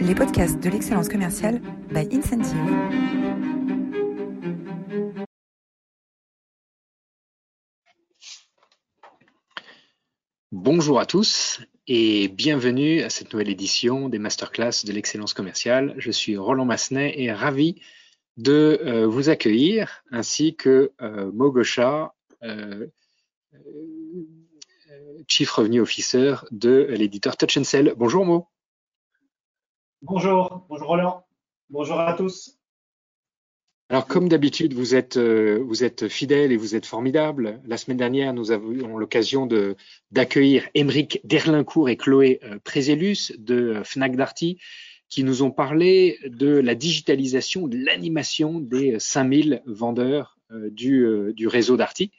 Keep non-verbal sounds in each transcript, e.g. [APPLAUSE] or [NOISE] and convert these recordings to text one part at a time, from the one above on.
les podcasts de l'excellence commerciale by Incentive. Bonjour à tous et bienvenue à cette nouvelle édition des masterclass de l'excellence commerciale. Je suis Roland Massenet et ravi de euh, vous accueillir ainsi que euh, Mogosha, euh, Chief Revenue Officer de l'éditeur Touch Sell. Bonjour Mo. Bonjour, bonjour Roland, bonjour à tous. Alors comme d'habitude, vous êtes euh, vous êtes fidèle et vous êtes formidable. La semaine dernière, nous avons l'occasion de d'accueillir Émeric Derlincourt et Chloé euh, Prézelus de euh, Fnac Darty qui nous ont parlé de la digitalisation, de l'animation des 5000 vendeurs du, du réseau Darty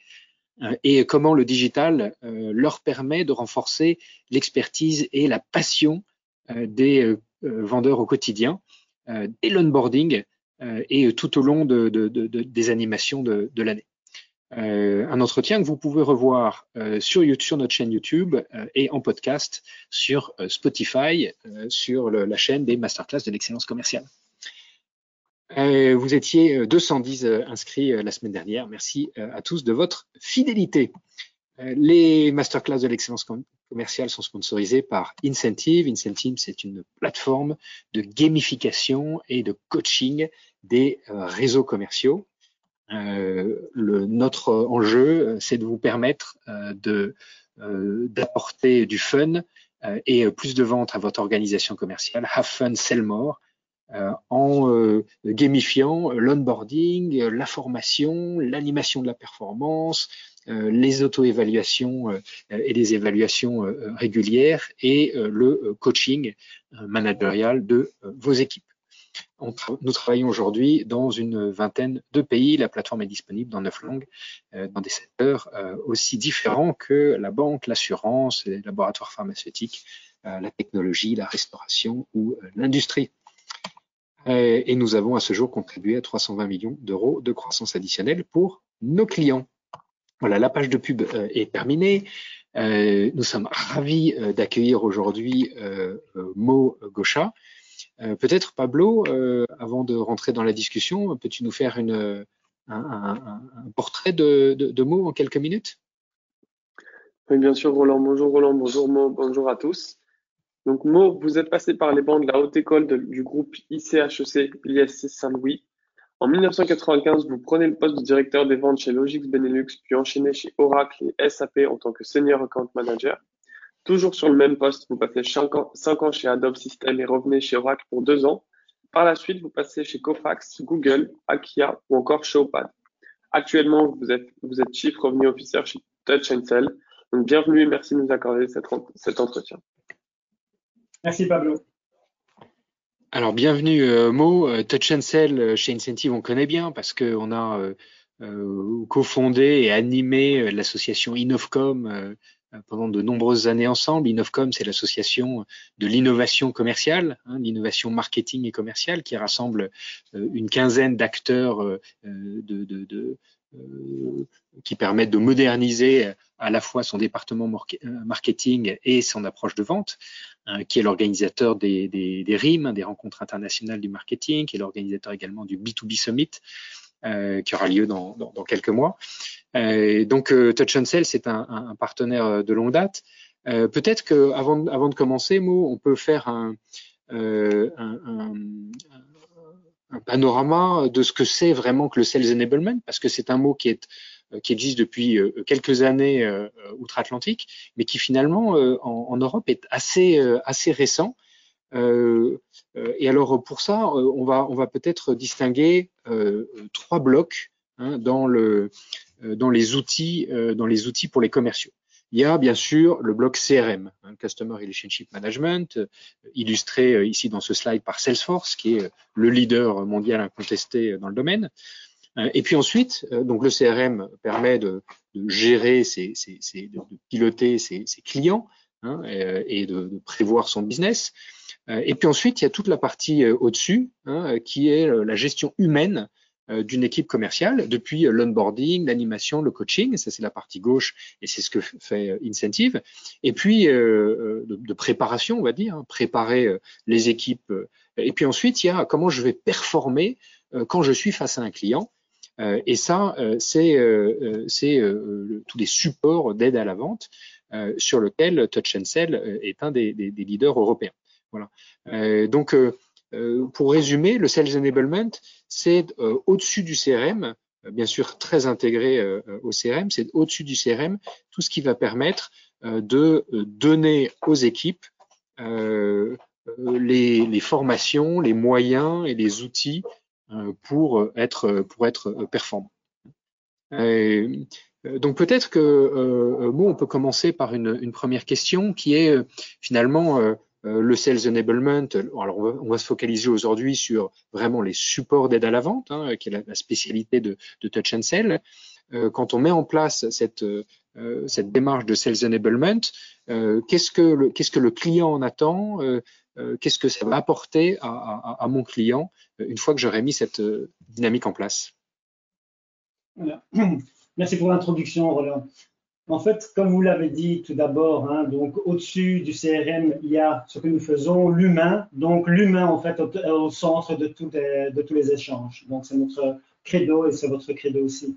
et comment le digital leur permet de renforcer l'expertise et la passion des euh, vendeurs au quotidien, euh, dès l'onboarding euh, et tout au long de, des animations de, l'année. un entretien que vous pouvez revoir sur notre chaîne YouTube et en podcast sur Spotify, sur la chaîne des masterclass de l'excellence commerciale. vous étiez 210 inscrits la semaine dernière. Merci à tous de votre fidélité. les masterclass de l'excellence commerciales sont sponsorisées par Incentive. Incentive, c'est une plateforme de gamification et de coaching des euh, réseaux commerciaux. Euh, notre enjeu, c'est de vous permettre euh, d'apporter du fun et plus de ventes à votre organisation commerciale. Have fun, sell more. en gamifiant l'onboarding, la formation, l'animation de la performance, euh, les auto-évaluations euh, et les évaluations euh, régulières et le coaching managérial de vos équipes. nous travaillons aujourd'hui dans une vingtaine de pays. La plateforme est disponible dans neuf langues, dans des secteurs aussi différents que la banque, l'assurance, les laboratoires pharmaceutiques, la technologie, la restauration ou l'industrie. Et nous avons à ce jour contribué à 320 millions d'euros de croissance additionnelle pour nos clients. Voilà, la page de pub euh, est terminée. Euh, nous sommes ravis euh, d'accueillir aujourd'hui Mo Gaucha. Peut-être Pablo, avant de rentrer dans la discussion, peux-tu nous faire un, portrait de, de, Mo en quelques minutes? Oui, bien sûr, Roland. Bonjour Roland, bonjour Mo, bonjour à tous. Donc Mo, vous êtes passé par les bancs de la haute école du groupe ICHEC, l'ISC Saint-Louis. En 1995, vous prenez le poste de directeur des ventes chez Logix Benelux, puis enchaînez chez Oracle et SAP en tant que Senior Account Manager. Toujours sur le même poste, vous passez 5 ans, chez Adobe Systems et revenez chez Oracle pour 2 ans. Par la suite, vous passez chez Cofax, Google, Akia ou encore Showpad. Actuellement, vous êtes, vous Chief Revenue Officer chez Touch Sell. Donc, bienvenue et merci de nous accorder cet entretien. Merci Pablo. Alors bienvenue euh, Mo, euh, Touch and Sell euh, chez Incentive on connaît bien parce qu'on a euh, cofondé et animé l'association Innovcom pendant de nombreuses années ensemble. Innovcom c'est l'association de l'innovation commerciale, hein, l'innovation marketing et commerciale qui rassemble une quinzaine d'acteurs de, qui permettent de moderniser à la fois son département marketing et son approche de vente. Hein, qui est l'organisateur des, RIM, hein, des rencontres internationales du marketing, qui est l'organisateur également du B2B Summit, euh, qui aura lieu dans, quelques mois. Euh, donc euh, Touch and Sell, c'est un, partenaire de longue date. Euh, peut-être que avant, avant de commencer, Mo, on peut faire euh, un, un panorama de ce que c'est vraiment que le Sales Enablement, parce que c'est un mot qui est euh, qui existe depuis euh, quelques années euh, outre-Atlantique, mais qui finalement en, Europe est assez assez récent. et alors pour ça, on va on va peut-être distinguer trois blocs hein, dans le dans les outils dans les outils pour les commerciaux. Il y a bien sûr le bloc CRM, hein, Customer Relationship Management, illustré ici dans ce slide par Salesforce, qui est le leader mondial incontesté dans le domaine. Euh, et puis ensuite, euh, donc le CRM permet de, gérer, ses, ses, ses, de, piloter ses, clients hein, euh, et, de, de, prévoir son business. Et puis ensuite, il y a toute la partie au-dessus hein, qui est la gestion humaine d'une équipe commerciale depuis l'onboarding, l'animation, le coaching, ça c'est la partie gauche et c'est ce que fait Incentive, et puis de, préparation, on va dire, hein, préparer les équipes, et puis ensuite il y a comment je vais performer quand je suis face à un client, et ça c'est tous les supports d'aide à la vente sur lequel Touch and Sell est un des, des, des leaders européens. Voilà. donc euh, pour résumer, le Sales Enablement, c'est euh, au-dessus du CRM, euh, bien sûr très intégré au CRM, c'est au-dessus du CRM tout ce qui va permettre de donner aux équipes les, formations, les moyens et les outils pour être pour être performant. donc peut-être que euh, on peut commencer par une, première question qui est finalement euh, le sales enablement, alors on va, se focaliser aujourd'hui sur vraiment les supports d'aide à la vente, hein, qui est la, spécialité de, Touch and Sell. Euh, quand on met en place cette, euh, démarche de sales enablement, qu'est-ce que le, client en attend Qu'est-ce que ça va apporter à, mon client une fois que j'aurai mis cette dynamique en place? [CLEARS THROAT] Merci pour l'introduction, Roland. En fait, comme vous l'avez dit tout d'abord, hein, donc au-dessus du CRM, il y a ce que nous faisons, l'humain. Donc l'humain, en fait, au, centre de, de, tous les échanges. Donc c'est notre credo et c'est votre credo aussi.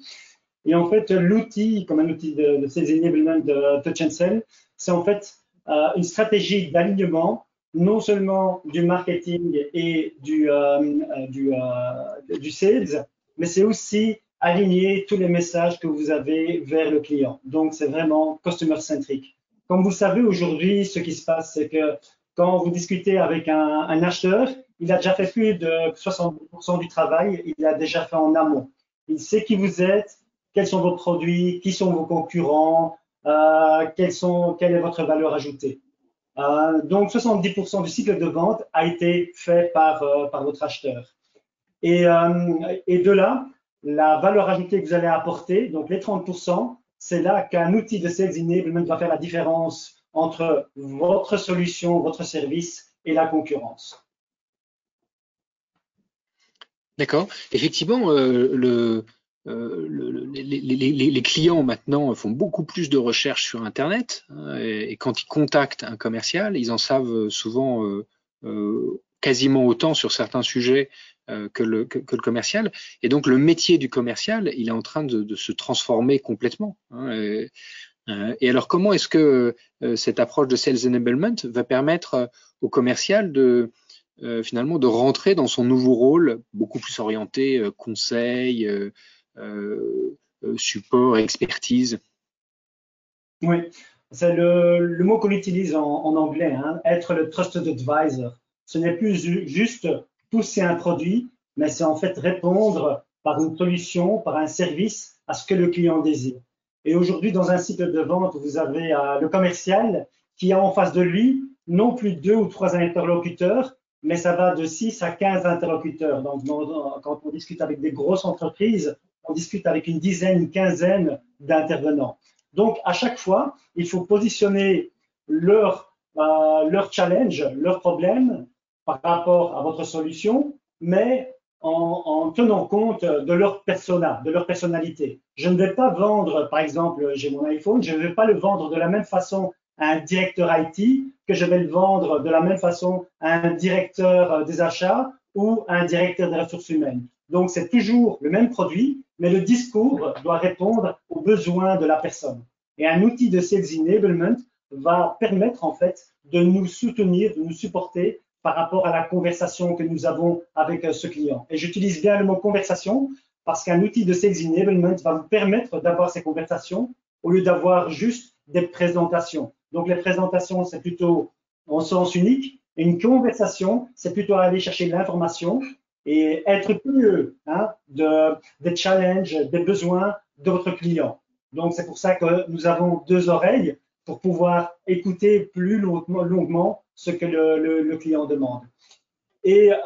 Et en fait, l'outil, comme un outil de, de sales enablement de Touch and Sell, c'est en fait euh, une stratégie d'alignement non seulement du marketing et du, euh, euh, sales, mais c'est aussi aligner tous les messages que vous avez vers le client. Donc, c'est vraiment customer centric. Comme vous savez aujourd'hui, ce qui se passe, c'est que quand vous discutez avec un, acheteur, il a déjà fait plus de 60% du travail, il l'a déjà fait en amont. Il sait qui vous êtes, quels sont vos produits, qui sont vos concurrents, euh, quelle est votre valeur ajoutée. Euh, donc, 70% du cycle de vente a été fait par, euh, votre acheteur. Et, et de là, la valeur ajoutée que vous allez apporter, donc les 30%, c'est là qu'un outil de sales enablement va faire la différence entre votre solution, votre service et la concurrence. D'accord. Effectivement, euh, le, euh, le, les, clients maintenant font beaucoup plus de recherches sur Internet hein, et, quand ils contactent un commercial, ils en savent souvent euh, euh quasiment autant sur certains sujets euh, que, le, que, le, commercial. Et donc le métier du commercial, il est en train de, se transformer complètement. Hein, et, euh, et, alors comment est-ce que euh, cette approche de sales enablement va permettre au commercial de finalement de rentrer dans son nouveau rôle, beaucoup plus orienté conseil, support, expertise? Oui, c'est le, mot qu'on utilise en, en anglais, hein, être le trusted advisor. Ce n'est plus juste pousser un produit, mais c'est en fait répondre par une solution, par un service à ce que le client désire. Et aujourd'hui, dans un site de vente, vous avez euh, le commercial qui a en face de lui non plus deux ou trois interlocuteurs, mais ça va de 6 à 15 interlocuteurs. Donc, quand on discute avec des grosses entreprises, on discute avec une dizaine, une quinzaine d'intervenants. Donc, à chaque fois, il faut positionner leur, euh, leur challenge, leur problème par rapport à votre solution, mais en, en, tenant compte de leur persona, de leur personnalité. Je ne vais pas vendre, par exemple, j'ai mon iPhone, je ne vais pas le vendre de la même façon à un directeur IT que je vais le vendre de la même façon à un directeur des achats ou à un directeur des ressources humaines. Donc, c'est toujours le même produit, mais le discours doit répondre aux besoins de la personne. Et un outil de sales enablement va permettre, en fait, de nous soutenir, de nous supporter par rapport à la conversation que nous avons avec euh, ce client. Et j'utilise bien le mot conversation parce qu'un outil de sales enablement va vous permettre d'avoir ces conversations au lieu d'avoir juste des présentations. Donc les présentations, c'est plutôt en sens unique. Et une conversation, c'est plutôt aller chercher l'information et être curieux hein, de, des challenges, des besoins de votre client. Donc c'est pour ça que nous avons deux oreilles pour pouvoir écouter plus longuement ce que le, le, client demande. Et euh,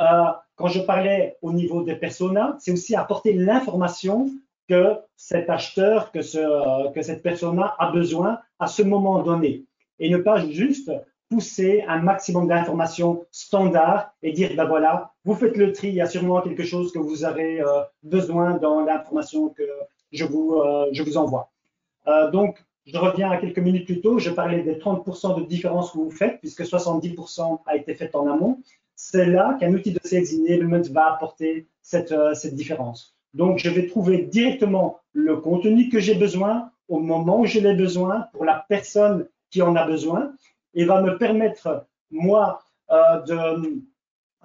quand je parlais au niveau des personas, c'est aussi apporter l'information que cet acheteur, que, ce, que cette persona a besoin à ce moment donné. Et ne pas juste pousser un maximum d'informations standards et dire, ben voilà, vous faites le tri, il y a sûrement quelque chose que vous avez euh, besoin dans l'information que je vous, euh, je vous envoie. Euh, donc, je reviens à quelques minutes plus tôt, je parlais des 30% de différence que vous faites, puisque 70% a été fait en amont. C'est là qu'un outil de sales enablement va apporter cette, cette différence. Donc, je vais trouver directement le contenu que j'ai besoin au moment où je l'ai besoin pour la personne qui en a besoin et va me permettre, moi, euh, de,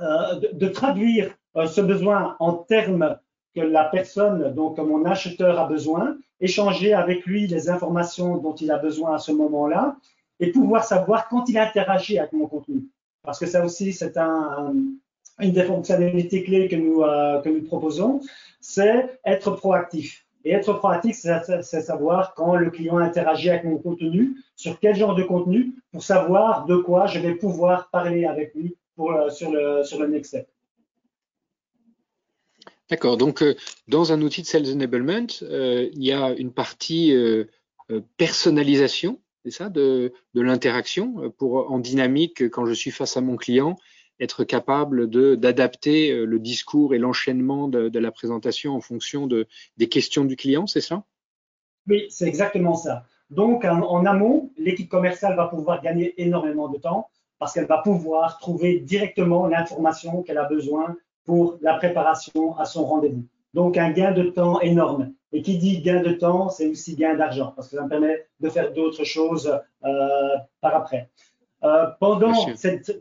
euh, de, traduire euh, ce besoin en termes que la personne, donc mon acheteur a besoin, échanger avec lui les informations dont il a besoin à ce moment-là et pouvoir savoir quand il interagit avec mon contenu. Parce que ça aussi, c'est un, une des fonctionnalités clés que nous, que nous proposons, c'est être proactif. Et être proactif, c'est savoir quand le client interagit avec mon contenu, sur quel genre de contenu, pour savoir de quoi je vais pouvoir parler avec lui euh, sur, le, sur le next step. D'accord. Donc, euh, dans un outil de Sales Enablement, euh, il y a une partie personnalisation, c'est ça, de, de l'interaction pour en dynamique quand je suis face à mon client être capable d'adapter euh, le discours et l'enchaînement de, la présentation en fonction de, des questions du client, c'est ça? Oui, c'est exactement ça. Donc, en, amont, l'équipe commerciale va pouvoir gagner énormément de temps parce qu'elle va pouvoir trouver directement l'information qu'elle a besoin pour la préparation à son rendez-vous. Donc, un gain de temps énorme. Et qui dit gain de temps, c'est aussi gain d'argent parce que ça me permet de faire d'autres choses euh, par après. Euh, pendant cette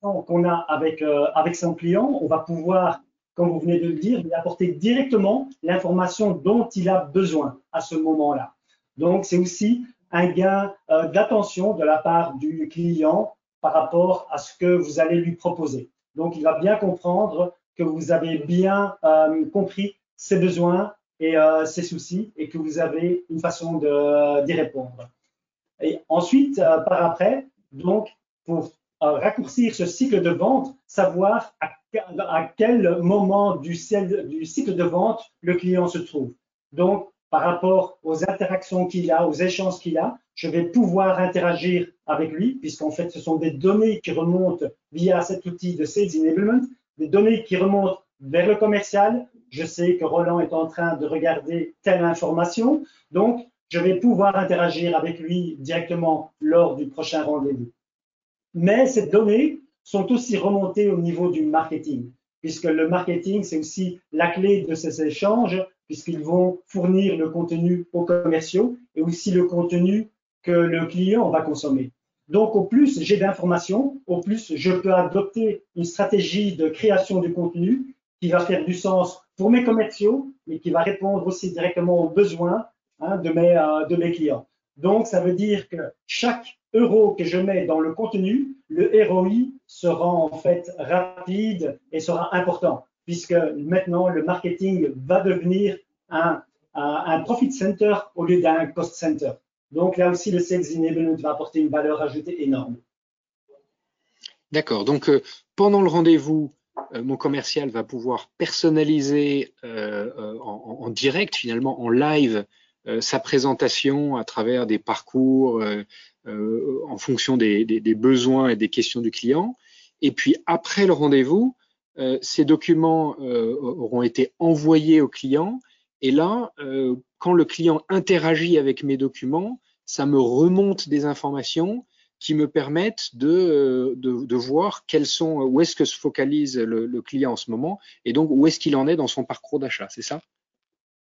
qu'on a avec, euh, avec son client, on va pouvoir, comme vous venez de le dire, lui apporter directement l'information dont il a besoin à ce moment-là. Donc, c'est aussi un gain d'attention de la part du client par rapport à ce que vous allez lui proposer. Donc, il va bien comprendre que vous avez bien euh, compris ses besoins et ses soucis et que vous avez une façon d'y répondre. Et ensuite, par après, donc, pour raccourcir ce cycle de vente, savoir à, quel moment du, du cycle de vente le client se trouve. Donc, par rapport aux interactions qu'il a, aux échanges qu'il a, je vais pouvoir interagir avec lui, puisqu'en fait, ce sont des données qui remontent via cet outil de Sales Enablement, des données qui remontent vers le commercial. Je sais que Roland est en train de regarder telle information, donc je vais pouvoir interagir avec lui directement lors du prochain rendez-vous. Mais ces données sont aussi remontées au niveau du marketing, puisque le marketing, c'est aussi la clé de ces échanges, puisqu'ils vont fournir le contenu aux commerciaux et aussi le contenu que le client va consommer. Donc, au plus j'ai d'informations, au plus je peux adopter une stratégie de création de contenu qui va faire du sens pour mes commerciaux, mais qui va répondre aussi directement aux besoins hein, de, mes, euh, de mes clients. Donc, ça veut dire que chaque euro que je mets dans le contenu, le ROI sera en fait rapide et sera important, puisque maintenant le marketing va devenir un, profit center au lieu d'un cost center. Donc là aussi, le sales enablement va apporter une valeur ajoutée énorme. D'accord. Donc euh, pendant le rendez-vous, euh, mon commercial va pouvoir personnaliser euh, en, direct, finalement en live, sa présentation à travers des parcours, en fonction des, besoins et des questions du client. Et puis après le rendez-vous, euh, ces documents euh, auront été envoyés au client. Et là, quand le client interagit avec mes documents, ça me remonte des informations qui me permettent de, de, voir quels sont, où est-ce que se focalise le, client en ce moment et donc où est-ce qu'il en est dans son parcours d'achat. C'est ça?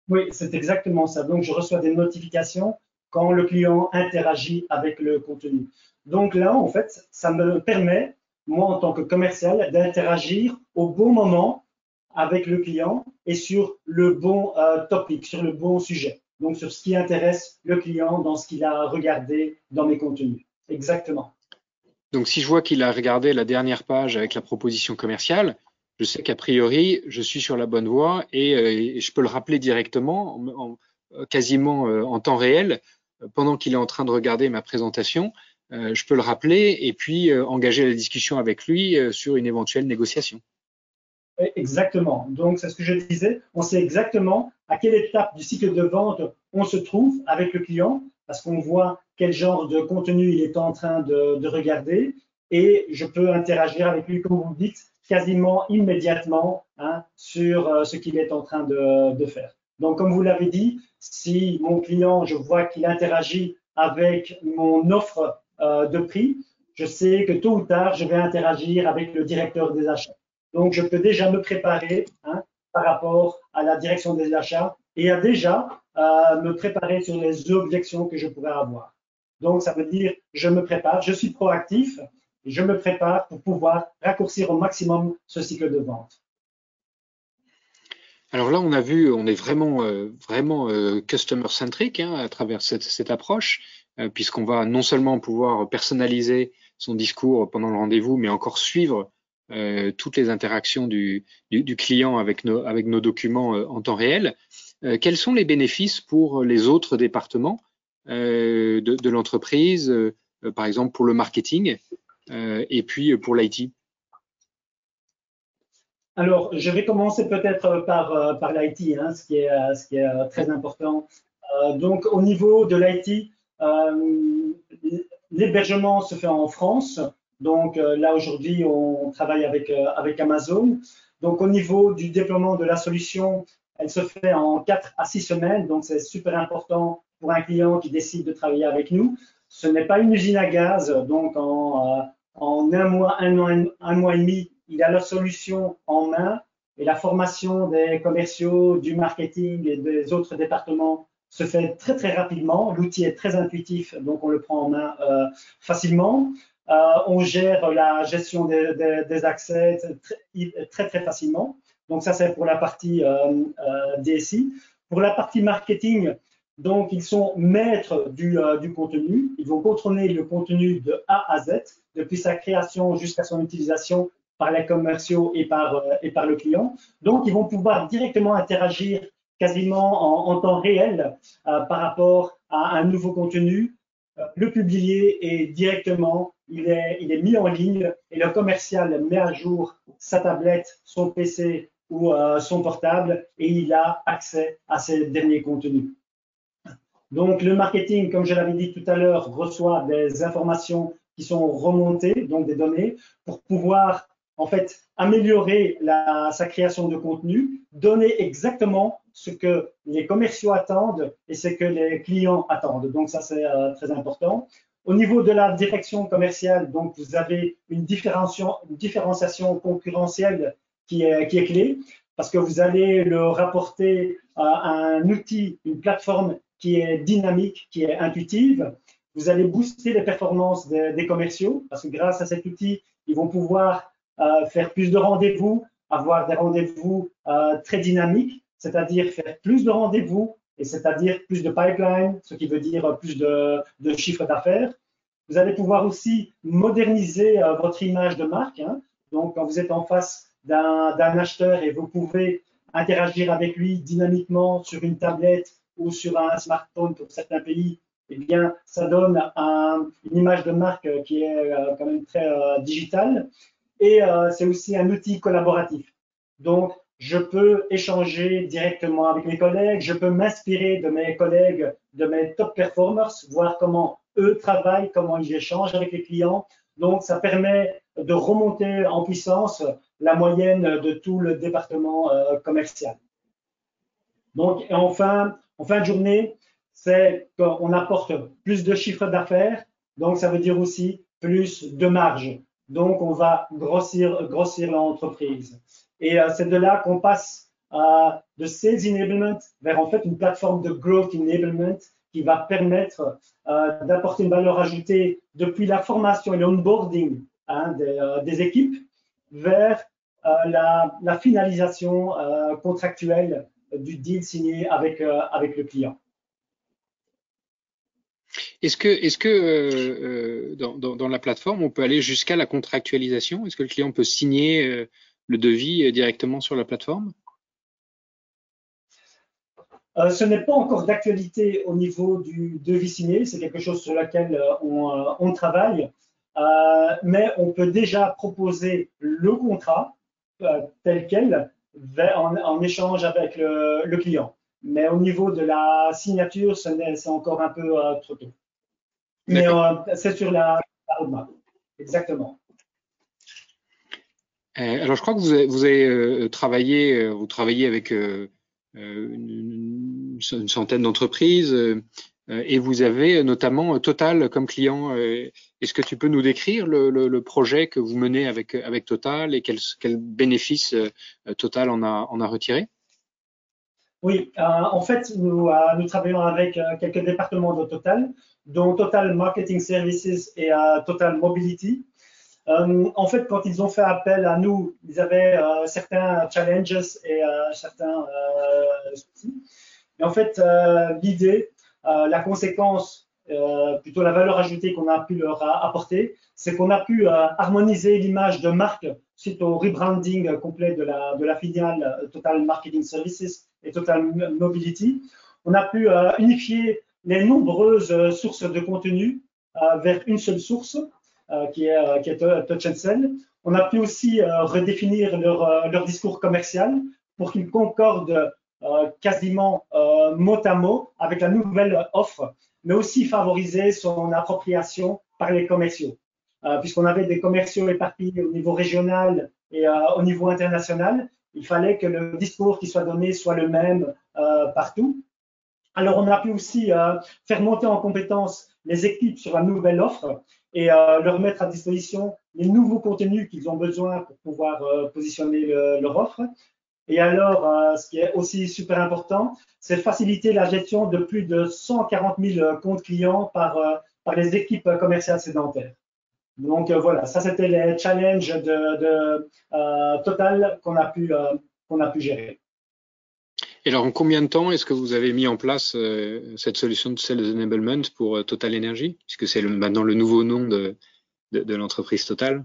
Oui, c'est exactement ça. Donc, je reçois des notifications quand le client interagit avec le contenu. Donc là, en fait, ça me permet, moi en tant que commercial, d'interagir au bon moment avec le client et sur le bon euh, topic, sur le bon sujet. Donc sur ce qui intéresse le client dans ce qu'il a regardé dans mes contenus. Exactement. Donc si je vois qu'il a regardé la dernière page avec la proposition commerciale, je sais qu'a priori, je suis sur la bonne voie et, euh, je peux le rappeler directement, en, quasiment euh, en temps réel, pendant qu'il est en train de regarder ma présentation, je peux le rappeler et puis euh, engager la discussion avec lui euh, sur une éventuelle négociation. Exactement. Donc, c'est ce que je disais. On sait exactement à quelle étape du cycle de vente on se trouve avec le client parce qu'on voit quel genre de contenu il est en train de, regarder et je peux interagir avec lui, comme vous dites, quasiment immédiatement hein, sur euh, ce qu'il est en train de, faire. Donc, comme vous l'avez dit, si mon client, je vois qu'il interagit avec mon offre euh, de prix, je sais que tôt ou tard, je vais interagir avec le directeur des achats. Donc, je peux déjà me préparer hein, par rapport à la direction des achats et à déjà euh, me préparer sur les objections que je pourrais avoir. Donc, ça veut dire, je me prépare, je suis proactif et je me prépare pour pouvoir raccourcir au maximum ce cycle de vente. Alors là, on a vu, on est vraiment, euh, vraiment euh, customer centric hein, à travers cette, approche, euh, puisqu'on va non seulement pouvoir personnaliser son discours pendant le rendez-vous, mais encore suivre toutes les interactions du, client avec nos, avec nos documents en temps réel. quels sont les bénéfices pour les autres départements de, de l'entreprise, par exemple pour le marketing et puis pour l'IT alors, je vais commencer peut-être par, euh, par l'IT, hein, ce qui est, euh, ce qui est euh, très important. donc, au niveau de l'IT, l'hébergement se fait en France. Donc, là, aujourd'hui, on travaille avec, avec Amazon. Donc, au niveau du déploiement de la solution, elle se fait en 4 à 6 semaines. Donc, c'est super important pour un client qui décide de travailler avec nous. Ce n'est pas une usine à gaz. Donc, en, en un mois, un, an, un mois et demi, il a la solution en main et la formation des commerciaux, du marketing et des autres départements se fait très très rapidement. L'outil est très intuitif, donc on le prend en main euh, facilement. Euh, on gère la gestion des, accès très, très, très facilement. Donc ça c'est pour la partie euh, DSI. Pour la partie marketing, donc ils sont maîtres du contenu. Ils vont contrôler le contenu de A à Z, depuis sa création jusqu'à son utilisation par les commerciaux et par, euh, et par le client. Donc, ils vont pouvoir directement interagir quasiment en, temps réel euh, par rapport à un nouveau contenu, euh, le publier et directement, il est, il est mis en ligne et le commercial met à jour sa tablette, son PC ou son portable et il a accès à ces derniers contenus. Donc, le marketing, comme je l'avais dit tout à l'heure, reçoit des informations qui sont remontées, donc des données, pour pouvoir en fait, améliorer sa création de contenu, donner exactement ce que les commerciaux attendent et ce que les clients attendent. Donc, ça, c'est euh, très important. Au niveau de la direction commerciale, donc, vous avez une différenciation, concurrentielle qui est, clé parce que vous allez le rapporter à un outil, une plateforme qui est dynamique, qui est intuitive. Vous allez booster les performances des, commerciaux parce que grâce à cet outil, ils vont pouvoir faire plus de rendez-vous, avoir des rendez-vous euh, très dynamiques, c'est-à-dire faire plus de rendez-vous et c'est-à-dire plus de pipeline, ce qui veut dire plus de, de chiffre d'affaires. Vous allez pouvoir aussi moderniser euh, votre image de marque. Hein. Donc, quand vous êtes en face d'un acheteur et vous pouvez interagir avec lui dynamiquement sur une tablette ou sur un smartphone pour certains pays, eh bien, ça donne un, une image de marque qui est quand même très digitale et euh, c'est aussi un outil collaboratif. Donc, je peux échanger directement avec mes collègues, je peux m'inspirer de mes collègues, de mes top performers, voir comment eux travaillent, comment ils échangent avec les clients. Donc, ça permet de remonter en puissance la moyenne de tout le département euh, commercial. Donc, enfin, en fin de journée, c'est qu'on apporte plus de chiffres d'affaires. Donc, ça veut dire aussi plus de marge. Donc, on va grossir, l'entreprise. Et euh, c'est de là qu'on passe de sales enablement vers en fait une plateforme de growth enablement qui va permettre euh, d'apporter une valeur ajoutée depuis la formation et l'onboarding hein, euh, des, équipes vers la, finalisation contractuelle du deal signé avec le client. Est-ce que, euh, euh dans, la plateforme, on peut aller jusqu'à la contractualisation? Est-ce que le client peut signer euh, le devis directement sur la plateforme? Ce n'est pas encore d'actualité au niveau du devis signé, c'est quelque chose sur lequel on, travaille, mais on peut déjà proposer le contrat tel quel en, échange avec le, le, client. Mais au niveau de la signature, c'est encore un peu trop tôt. Mais c'est sur la, roadmap. Exactement. alors, je crois que vous avez, vous avez travaillé, vous travaillez avec une, une, centaine d'entreprises. Euh, et vous avez notamment Total comme client. Euh, est-ce que tu peux nous décrire le, le, le, projet que vous menez avec, avec Total et quels quel bénéfices euh, Total en a, en a retiré? Oui, en fait, nous, nous travaillons avec quelques départements de Total, dont Total Marketing Services et Total Mobility. en fait, quand ils ont fait appel à nous, ils avaient certains challenges et certains soucis. Et en fait, l'idée, euh, la conséquence, euh, plutôt la valeur ajoutée qu'on a pu leur apporter, c'est qu'on a pu euh, harmoniser l'image de marque suite au rebranding complet de la filiale Total Marketing Services et Total Mobility. On a pu unifier les nombreuses sources de contenu vers une seule source, qui est, qui est Touch and Sell. On a pu aussi redéfinir leur, discours commercial pour qu'ils concordent euh, quasiment euh, mot à mot avec la nouvelle offre, mais aussi favoriser son appropriation par les commerciaux. Euh, puisqu'on avait des commerciaux éparpillés au niveau régional et au niveau international, il fallait que le discours qui soit donné soit le même partout. Alors, on a pu aussi faire monter en compétence les équipes sur la nouvelle offre et leur mettre à disposition les nouveaux contenus qu'ils ont besoin pour pouvoir positionner leur offre. Et alors, euh, ce qui est aussi super important, c'est faciliter la gestion de plus de 140 000 comptes clients par, euh, par les équipes commerciales sédentaires. Donc euh, voilà, ça c'était les challenges de, de Total qu'on a pu qu'on a pu gérer. Et alors, en combien de temps est-ce que vous avez mis en place cette solution de Sales Enablement pour Total Energy, puisque c'est maintenant le nouveau nom de, l'entreprise Total.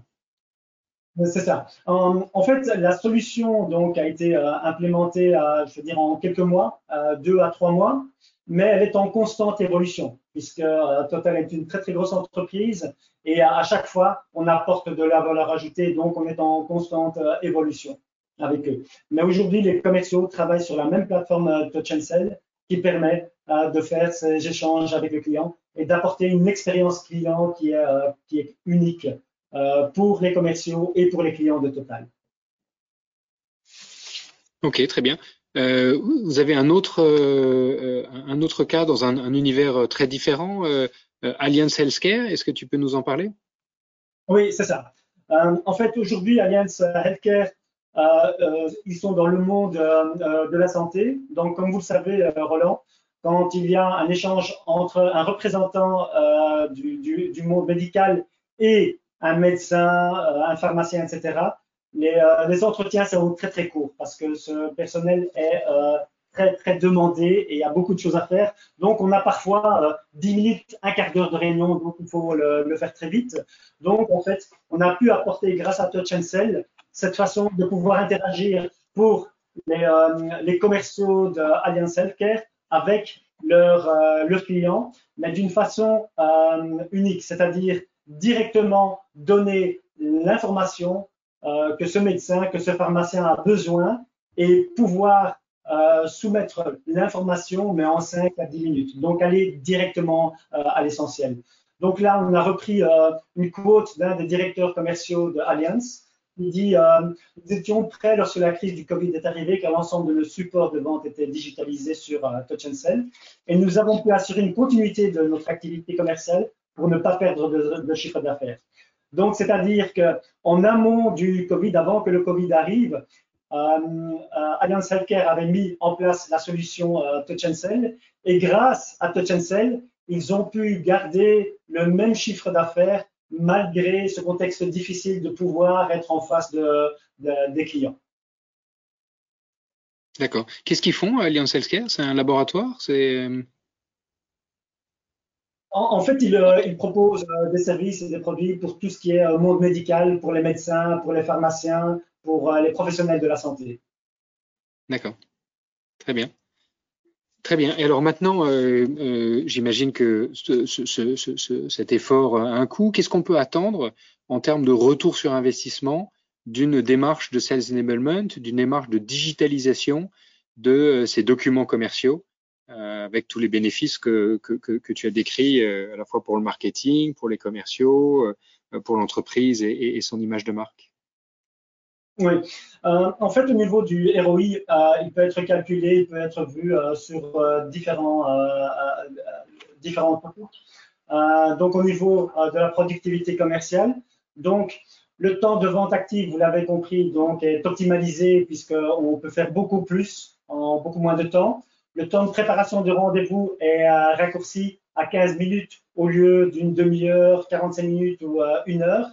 C'est ça. En, fait, la solution donc a été euh, implémentée, euh, je veux dire, en quelques mois, euh, deux à trois mois, mais elle est en constante évolution, puisque Total est une très très grosse entreprise et à, chaque fois on apporte de la valeur ajoutée, donc on est en constante évolution avec eux. Mais aujourd'hui, les commerciaux travaillent sur la même plateforme Touch Sell qui permet de faire ces échanges avec le client et d'apporter une expérience client qui est, qui est unique euh, pour les commerciaux et pour les clients de Total. Ok, très bien. Euh, vous avez un autre, euh, un autre cas dans un, un univers très différent, euh, Alliance Healthcare. Est-ce que tu peux nous en parler? Oui, c'est ça. en fait, aujourd'hui, Alliance Healthcare, ils sont dans le monde de la santé. Donc, comme vous le savez, Roland, quand il y a un échange entre un représentant du, monde médical et un médecin, euh, un pharmacien, etc. Les, euh, entretiens sont très très courts parce que ce personnel est euh, très très demandé et il y a beaucoup de choses à faire. Donc on a parfois 10 minutes, un quart d'heure de réunion, donc il faut le, le, faire très vite. Donc en fait, on a pu apporter grâce à Touch and Sell cette façon de pouvoir interagir pour les, les commerciaux de Alliance Healthcare avec leurs leur clients, mais d'une façon unique, c'est-à-dire directement donner l'information euh, que ce médecin, que ce pharmacien a besoin et pouvoir euh, soumettre l'information, mais en 5 à 10 minutes. Donc, aller directement euh, à l'essentiel. Donc là, on a repris euh, une quote d'un des directeurs commerciaux de Allianz. Il dit Nous étions prêts lorsque la crise du Covid est arrivée, car l'ensemble de nos supports de vente était digitalisé sur Touch and Sell. Et nous avons pu assurer une continuité de notre activité commerciale pour ne pas perdre de, chiffre d'affaires. Donc, c'est-à-dire qu'en amont du Covid, avant que le Covid arrive, euh, euh, Alliance Healthcare avait mis en place la solution euh, Touch and Sell et grâce à Touch and Sell, ils ont pu garder le même chiffre d'affaires malgré ce contexte difficile de pouvoir être en face de, des clients. D'accord. Qu'est-ce qu'ils font, Alliance Healthcare? C'est un laboratoire? C'est en, fait, il, euh, il propose euh, des services et des produits pour tout ce qui est euh, monde médical, pour les médecins, pour les pharmaciens, pour les professionnels de la santé. D'accord. Très bien. Très bien. Et alors maintenant, euh, euh, j'imagine que ce, ce, ce, cet effort a un coût. Qu'est-ce qu'on peut attendre en termes de retour sur investissement d'une démarche de sales enablement, d'une démarche de digitalisation de ces documents commerciaux avec tous les bénéfices que, tu as décrits à la fois pour le marketing, pour les commerciaux, pour l'entreprise et, son image de marque? Oui, en fait, au niveau du ROI, il peut être calculé, il peut être vu sur différents, différents donc, au niveau de la productivité commerciale, donc le temps de vente active, vous l'avez compris, donc est optimalisé puisqu'on peut faire beaucoup plus en beaucoup moins de temps. Le temps de préparation de rendez-vous est euh, raccourci à 15 minutes au lieu d'une demi-heure, 45 minutes ou euh, une heure.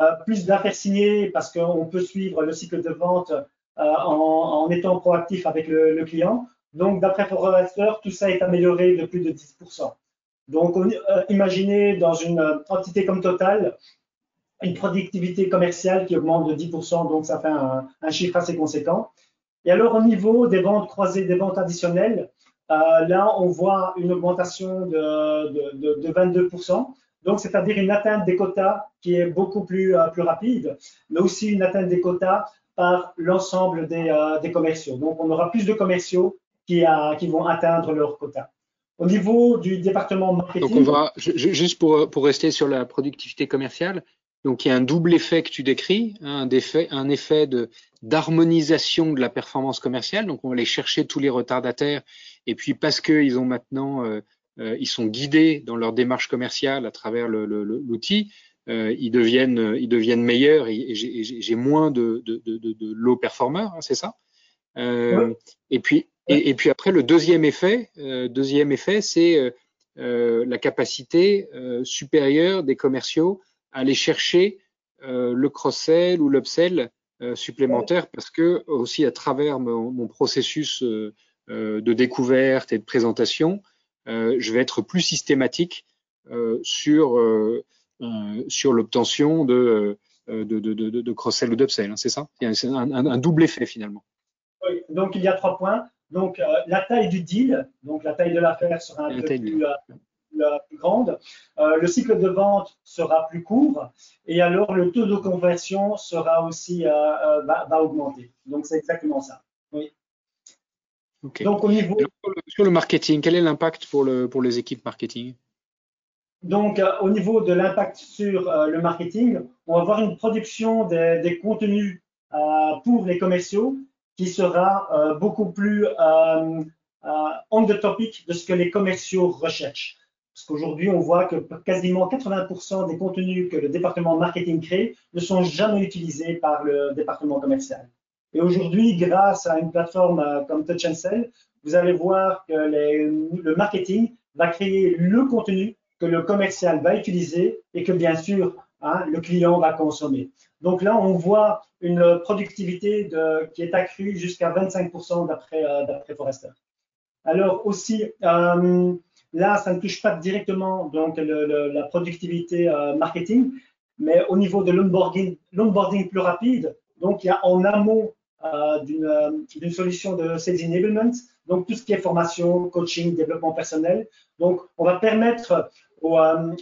Euh, plus d'affaires signées parce qu'on peut suivre le cycle de vente en, étant proactif avec le, client. Donc, d'après Forrester, tout ça est amélioré de plus de 10%. Donc, imaginez dans une entité comme Total, une productivité commerciale qui augmente de 10%, donc ça fait un, chiffre assez conséquent. Et alors au niveau des ventes croisées, des ventes additionnelles, euh, là on voit une augmentation de, 22%, donc c'est-à-dire une atteinte des quotas qui est beaucoup plus, euh, plus rapide, mais aussi une atteinte des quotas par l'ensemble des, euh, commerciaux. Donc on aura plus de commerciaux qui, qui vont atteindre leurs quotas. Au niveau du département marketing. Donc on va, juste pour, rester sur la productivité commerciale, donc il y a un double effet que tu décris, hein, un, effet, d'harmonisation de la performance commerciale. Donc on va aller chercher tous les retardataires et puis parce qu'ils ont maintenant euh, euh, ils sont guidés dans leur démarche commerciale à travers l'outil, euh, ils deviennent ils deviennent meilleurs et, j'ai moins de, de, de, de low performers, hein, c'est ça? Et puis et, et, puis après le deuxième effet, deuxième effet, c'est la capacité supérieure des commerciaux aller chercher euh, le cross-sell ou l'upsell euh, supplémentaire parce que aussi à travers mon, processus euh, de découverte et de présentation, je vais être plus systématique sur sur l'obtention de, de, de, de, cross-sell ou d'upsell. Hein, c'est ça? C'est un, un, double effet finalement. Oui, donc il y a trois points. Donc la taille du deal, donc la taille de l'affaire sera un peu plus, la plus grande, euh, le cycle de vente sera plus court et alors le taux de conversion sera aussi euh, euh, va, augmenter. Donc c'est exactement ça. Oui. Donc au niveau sur le marketing, quel est l'impact pour le pour les équipes marketing? Donc, au niveau de l'impact sur le marketing, on va avoir une production des, des contenus pour les commerciaux qui sera beaucoup plus on the topic de ce que les commerciaux recherchent. Parce qu'aujourd'hui, on voit que quasiment 80% des contenus que le département marketing crée ne sont jamais utilisés par le département commercial. Et aujourd'hui, grâce à une plateforme euh, comme Touch Sell, vous allez voir que le marketing va créer le contenu que le commercial va utiliser et que bien sûr, hein, le client va consommer. Donc là, on voit une productivité qui est accrue jusqu'à 25% d'après euh, Forrester. Alors aussi, euh, Là, ça ne touche pas directement donc la productivité euh, marketing, mais au niveau de l'onboarding plus rapide, donc il y a en amont d'une solution de sales enablement, donc tout ce qui est formation, coaching, développement personnel. Donc, on va permettre aux,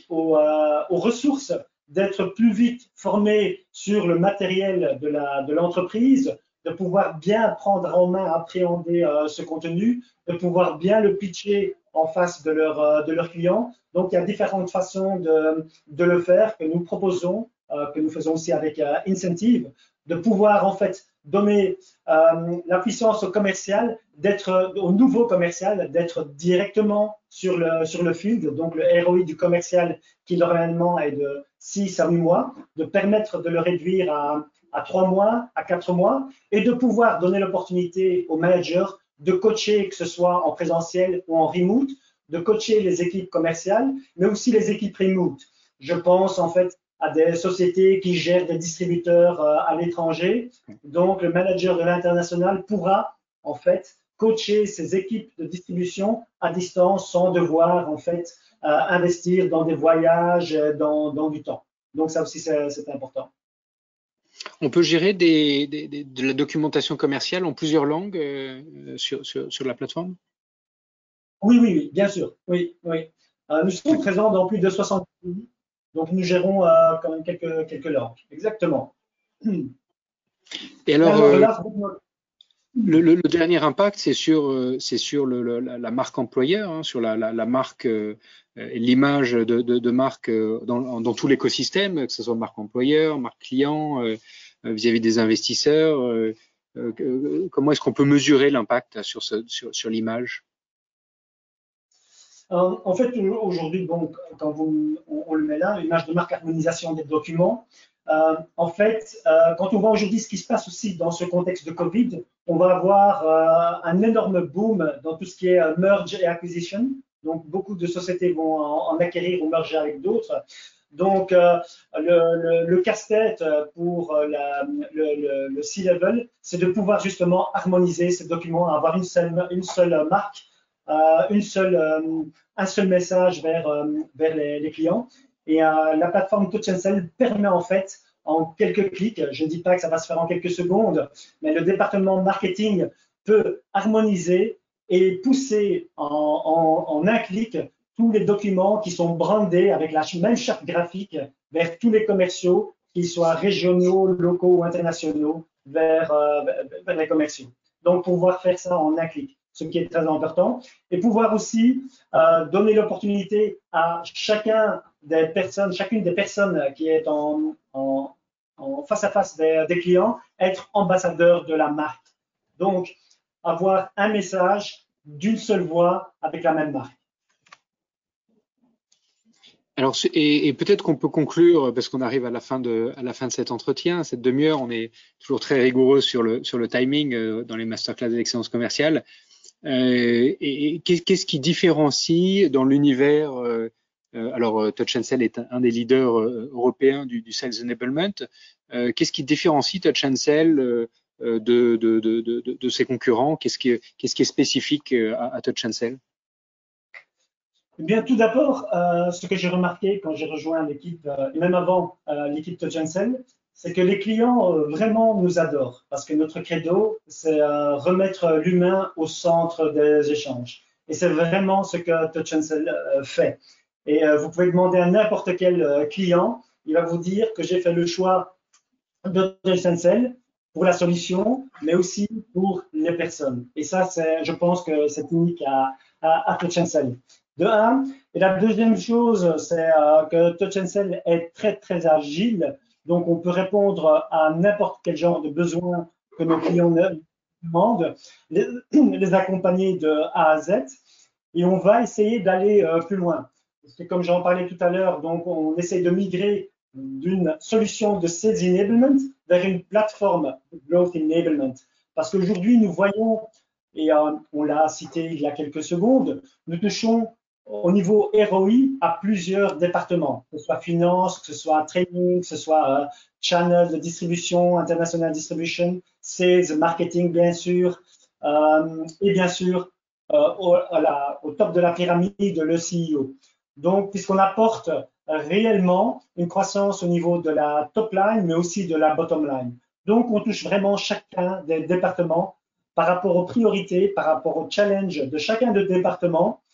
aux ressources d'être plus vite formées sur le matériel de l'entreprise, de, pouvoir bien prendre en main, appréhender ce contenu, de pouvoir bien le pitcher en face de, leur, euh, de leurs clients. Donc, il y a différentes façons de, le faire que nous proposons, euh, que nous faisons aussi avec euh, Incentive, de pouvoir en fait donner la puissance au commercial, d'être au nouveau commercial, d'être directement sur le, sur le field, donc le ROI du commercial qui normalement est de 6 à 8 mois, de permettre de le réduire à, à 3 mois, à 4 mois, et de pouvoir donner l'opportunité aux managers de coacher, que ce soit en présentiel ou en remote, de coacher les équipes commerciales, mais aussi les équipes remote. Je pense en fait à des sociétés qui gèrent des distributeurs euh, à l'étranger. Donc, le manager de l'international pourra en fait coacher ses équipes de distribution à distance sans devoir en fait euh, investir dans des voyages, euh, dans, dans du temps. Donc, ça aussi, c'est important. On peut gérer de la documentation commerciale en plusieurs langues euh, sur, la plateforme? Oui, oui, oui, bien sûr. Oui, oui. Euh, nous sommes présents dans plus de 60 pays, donc nous gérons euh, quand même quelques, quelques langues. Exactement. Et alors, le, le, dernier impact, c'est sur, euh, c'est sur le, la, marque employeur, hein, sur la, la, la marque euh, l'image de, de, de, marque euh, dans, dans tout l'écosystème, que ce soit marque employeur, marque client, vis-à-vis des investisseurs. comment est-ce qu'on peut mesurer l'impact sur, ce, sur, sur l'image? En fait, aujourd'hui, bon, quand on, le met là, l'image de marque harmonisation des documents, euh, en fait, euh, quand on voit aujourd'hui ce qui se passe aussi dans ce contexte de Covid, on va avoir euh, un énorme boom dans tout ce qui est merge et acquisition. Donc, beaucoup de sociétés vont en, acquérir ou merger avec d'autres. Donc, le, casse-tête pour le, le C-level, c'est de pouvoir justement harmoniser ces documents, avoir une seule marque, une seule, un seul message vers, vers les, clients. Et euh, la plateforme Sell permet en fait en quelques clics, je ne dis pas que ça va se faire en quelques secondes, mais le département marketing peut harmoniser et pousser en, en, un clic tous les documents qui sont brandés avec la même charte graphique vers tous les commerciaux, qu'ils soient régionaux, locaux ou internationaux, vers, euh, vers les commerciaux. Donc, pouvoir faire ça en un clic ce qui est très important, et pouvoir aussi euh, donner l'opportunité à chacun des personnes, chacune des personnes qui est en, face à face des, clients, être ambassadeur de la marque. Donc, avoir un message d'une seule voix avec la même marque. Alors, et, et peut-être qu'on peut conclure, parce qu'on arrive à la fin de, à la fin de cet entretien, cette demi-heure, on est toujours très rigoureux sur le, sur le timing euh, dans les masterclass d'excellence commerciale. Euh, et, qu'est-ce qui différencie dans l'univers euh, euh, alors, Touch Sell est un, des leaders européens du, Sales Enablement. Qu'est-ce qui différencie Touch Sell de, ses concurrents? Qu'est-ce qui, est spécifique à, Touch Sell eh Bien, tout d'abord, ce que j'ai remarqué quand j'ai rejoint l'équipe, et même avant l'équipe Touch Sell, c'est que les clients euh, vraiment nous adorent parce que notre credo, c'est euh, remettre l'humain au centre des échanges. Et c'est vraiment ce que Touch Sell euh, fait. Et vous pouvez demander à n'importe quel client, il va vous dire que j'ai fait le choix de Touch Sell pour la solution, mais aussi pour les personnes. Et ça, je pense que c'est unique à, à, à Touch Sell. De un. Et la deuxième chose, c'est que Touch Sell est très, très agile donc, on peut répondre à n'importe quel genre de besoin que nos clients demandent, [CLEARS THROAT] les, accompagner de A à Z, et on va essayer d'aller euh, plus loin. Parce comme j'en parlais tout à l'heure, donc on essaie de migrer d'une solution de Sales Enablement vers une plateforme de Growth Enablement. Parce qu'aujourd'hui, nous voyons, et euh, on l'a cité il y a quelques secondes, nous touchons au niveau ROI à plusieurs départements, que ce soit finance, que ce soit training, que ce soit euh, channel de distribution, international distribution, sales, marketing bien sûr, euh, et bien sûr euh, au, top de la pyramide le CEO. Donc, puisqu'on apporte réellement une croissance au niveau de la top line, mais aussi de la bottom line. Donc, on touche vraiment chacun des départements par rapport aux priorités, par rapport aux challenges de chacun des départements euh,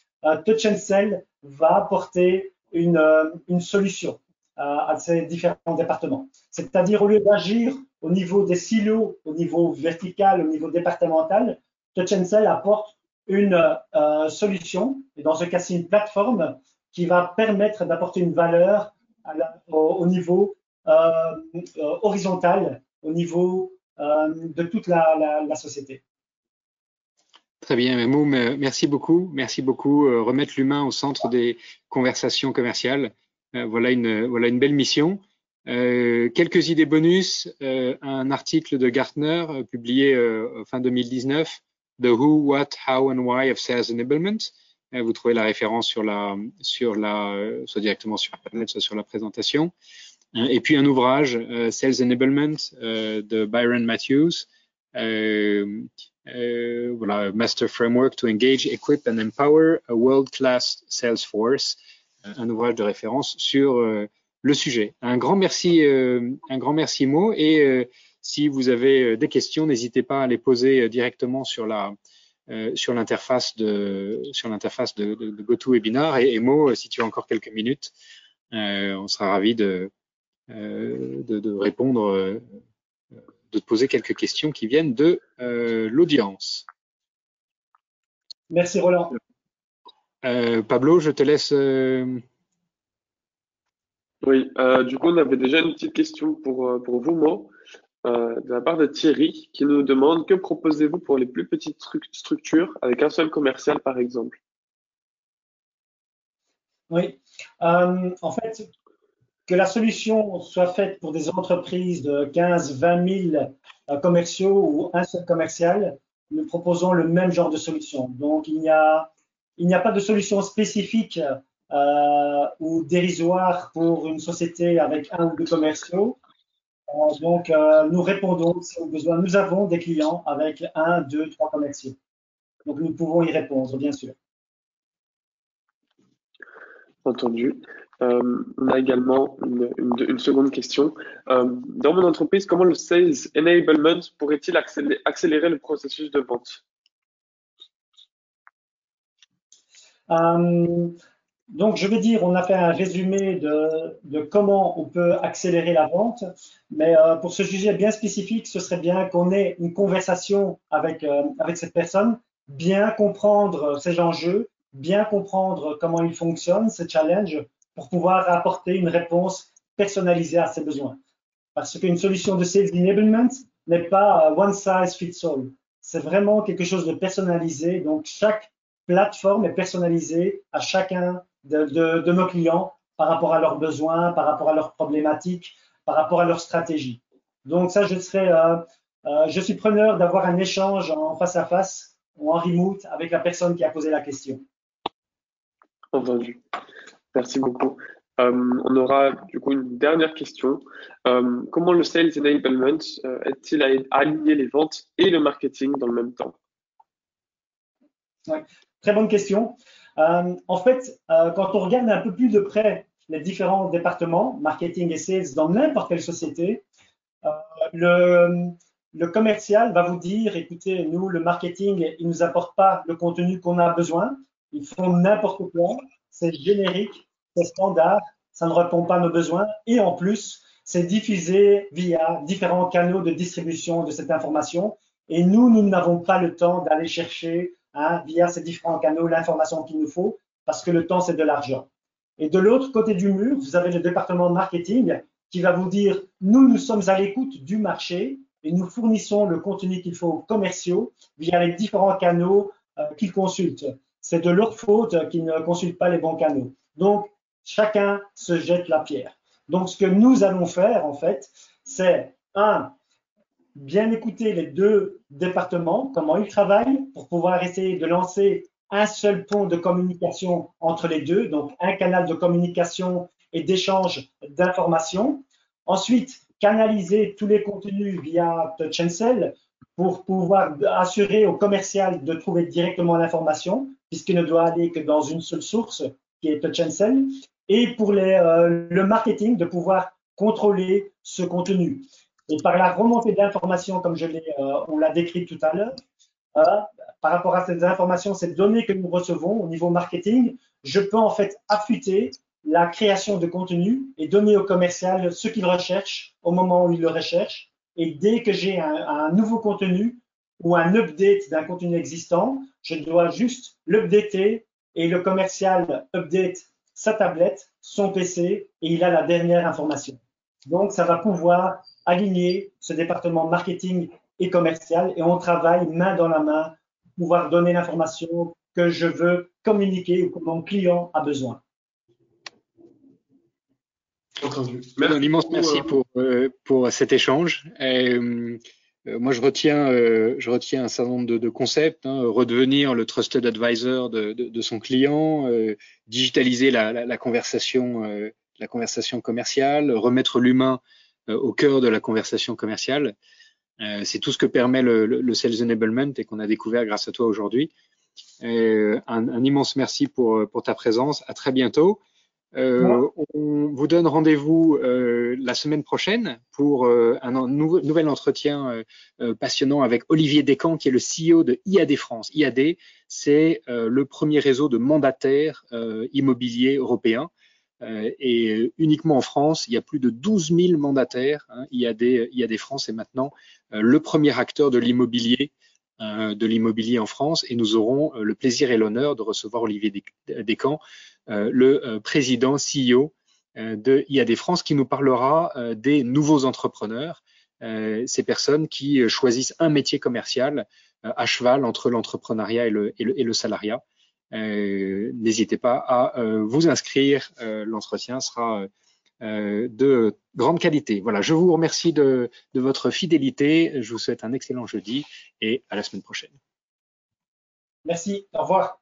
Touch and Sell va apporter une, euh, solution euh, à ces différents départements. C'est-à-dire, au lieu d'agir au niveau des silos, au niveau vertical, au niveau départemental, Touch apporte une euh, solution, et dans ce cas-ci une plateforme, qui va permettre d'apporter une valeur au, au, niveau euh, horizontal, au niveau euh, de toute la société. Très bien, merci beaucoup. Merci beaucoup. Euh, remettre l'humain au centre des conversations commerciales. Euh, voilà une, voilà une belle mission. Euh, quelques idées bonus. Euh, un article de Gartner euh, publié fin 2019, The Who, What, How and Why of Sales Enablement. vous trouvez la référence sur la, sur la, soit directement sur Internet, soit sur la présentation. et puis un ouvrage, Sales Enablement, de Byron Matthews. Euh, euh, voilà, Master Framework to Engage, Equip and Empower a World-Class Sales Force, euh, un ouvrage de référence sur euh, le sujet. Un grand merci, un grand merci Mo, et si vous avez des questions, n'hésitez pas à les poser directement sur la sur l'interface de sur l'interface de, de, de GoToWebinar et, et, Mo, si tu as encore quelques minutes, on sera ravi de, de, de répondre de te poser quelques questions qui viennent de l'audience. Merci Roland. Pablo, je te laisse. Oui, du coup, on avait déjà une petite question pour, pour vous, Mo. Euh, de la part de Thierry qui nous demande que proposez-vous pour les plus petites structures avec un seul commercial par exemple? Oui, euh, en fait, que la solution soit faite pour des entreprises de 15, 20 000 commerciaux ou un seul commercial, nous proposons le même genre de solution. Donc, il n'y a, pas de solution spécifique euh, ou dérisoire pour une société avec un ou deux commerciaux. Euh, donc, euh, nous répondons si on a besoin. Nous avons des clients avec un, deux, trois commerciaux. Donc, nous pouvons y répondre, bien sûr. Entendu. Euh, on a également une, seconde question. dans mon entreprise, comment le Sales Enablement pourrait-il accélérer, le processus de vente? Donc, je vais dire, on a fait un résumé de, comment on peut accélérer la vente, mais euh, pour ce sujet bien spécifique, ce serait bien qu'on ait une conversation avec, euh, avec cette personne, bien comprendre ses enjeux, bien comprendre comment il fonctionne, ce challenge, pour pouvoir apporter une réponse personnalisée à ses besoins. Parce qu'une solution de sales enablement n'est pas euh, one size fits all. C'est vraiment quelque chose de personnalisé. Donc, chaque plateforme est personnalisée à chacun de, nos clients par rapport à leurs besoins, par rapport à leurs problématiques, par rapport à leur stratégie. Donc ça, je serais, euh, euh, je suis preneur d'avoir un échange en face à face ou en remote avec la personne qui a posé la question. Entendu. Merci beaucoup. Euh, on aura du coup une dernière question. comment le Sales Enablement est-il à aligner les ventes et le marketing dans le même temps? Très bonne question. Euh, en fait, euh, quand on regarde un peu plus de près les différents départements, marketing et sales, dans n'importe quelle société, euh, le, le, commercial va vous dire, écoutez, nous, le marketing, il nous apporte pas le contenu qu'on a besoin. Ils font n'importe quoi. C'est générique, c'est standard, ça ne répond pas à nos besoins. Et en plus, c'est diffusé via différents canaux de distribution de cette information. Et nous, nous n'avons pas le temps d'aller chercher Hein, via ces différents canaux l'information qu'il nous faut, parce que le temps, c'est de l'argent. Et de l'autre côté du mur, vous avez le département marketing qui va vous dire, nous, nous sommes à l'écoute du marché et nous fournissons le contenu qu'il faut aux commerciaux via les différents canaux euh, qu'ils consultent. C'est de leur faute qu'ils ne consultent pas les bons canaux. Donc, chacun se jette la pierre. Donc, ce que nous allons faire, en fait, c'est, un, bien écouter les deux départements, comment ils travaillent, pour pouvoir essayer de lancer un seul pont de communication entre les deux, donc un canal de communication et d'échange d'informations. Ensuite, canaliser tous les contenus via Touch Sell pour pouvoir assurer au commercial de trouver directement l'information, puisqu'il ne doit aller que dans une seule source, qui est Touch et pour euh, le marketing, de pouvoir contrôler ce contenu. Et par la remontée d'informations, comme je l'ai, euh, on l'a décrit tout à l'heure, euh, par rapport à ces informations, ces données que nous recevons au niveau marketing, je peux en fait affûter la création de contenu et donner au commercial ce qu'il recherche au moment où il le recherche. Et dès que j'ai un, nouveau contenu ou un update d'un contenu existant, je dois juste l'updater et le commercial update sa tablette, son PC et il a la dernière information. Donc, ça va pouvoir aligner ce département marketing et commercial et on travaille main dans la main pour pouvoir donner l'information que je veux communiquer ou que mon client a besoin. Un immense merci euh, pour, euh, pour cet échange. Euh, moi, je retiens, je retiens un certain nombre de, concepts. Hein, redevenir le trusted advisor de, de, son client, digitaliser la, la, la conversation, la conversation commerciale, remettre l'humain euh, au cœur de la conversation commerciale. Euh, c'est tout ce que permet le, le, Sales Enablement et qu'on a découvert grâce à toi aujourd'hui. Euh, un, un, immense merci pour, pour ta présence. À très bientôt. Euh, vous donne rendez-vous euh, la semaine prochaine pour euh, un, nouvel entretien passionnant avec Olivier Descamps, qui est le CEO de IAD France. IAD, c'est le premier réseau de mandataires immobiliers européens. et uniquement en France, il y a plus de 12 000 mandataires. Hein. y a des Français maintenant le premier acteur de l'immobilier de l'immobilier en France et nous aurons le plaisir et l'honneur de recevoir Olivier Descamps, le président CEO de IAD France qui nous parlera des nouveaux entrepreneurs, ces personnes qui choisissent un métier commercial à cheval entre l'entrepreneuriat et le, et, et le, salariat. Euh, N'hésitez pas à euh, vous inscrire. Euh, L'entretien sera euh, de grande qualité. Voilà, je vous remercie de, de votre fidélité. Je vous souhaite un excellent jeudi et à la semaine prochaine. Merci. Au revoir.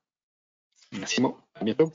Merci. À bientôt.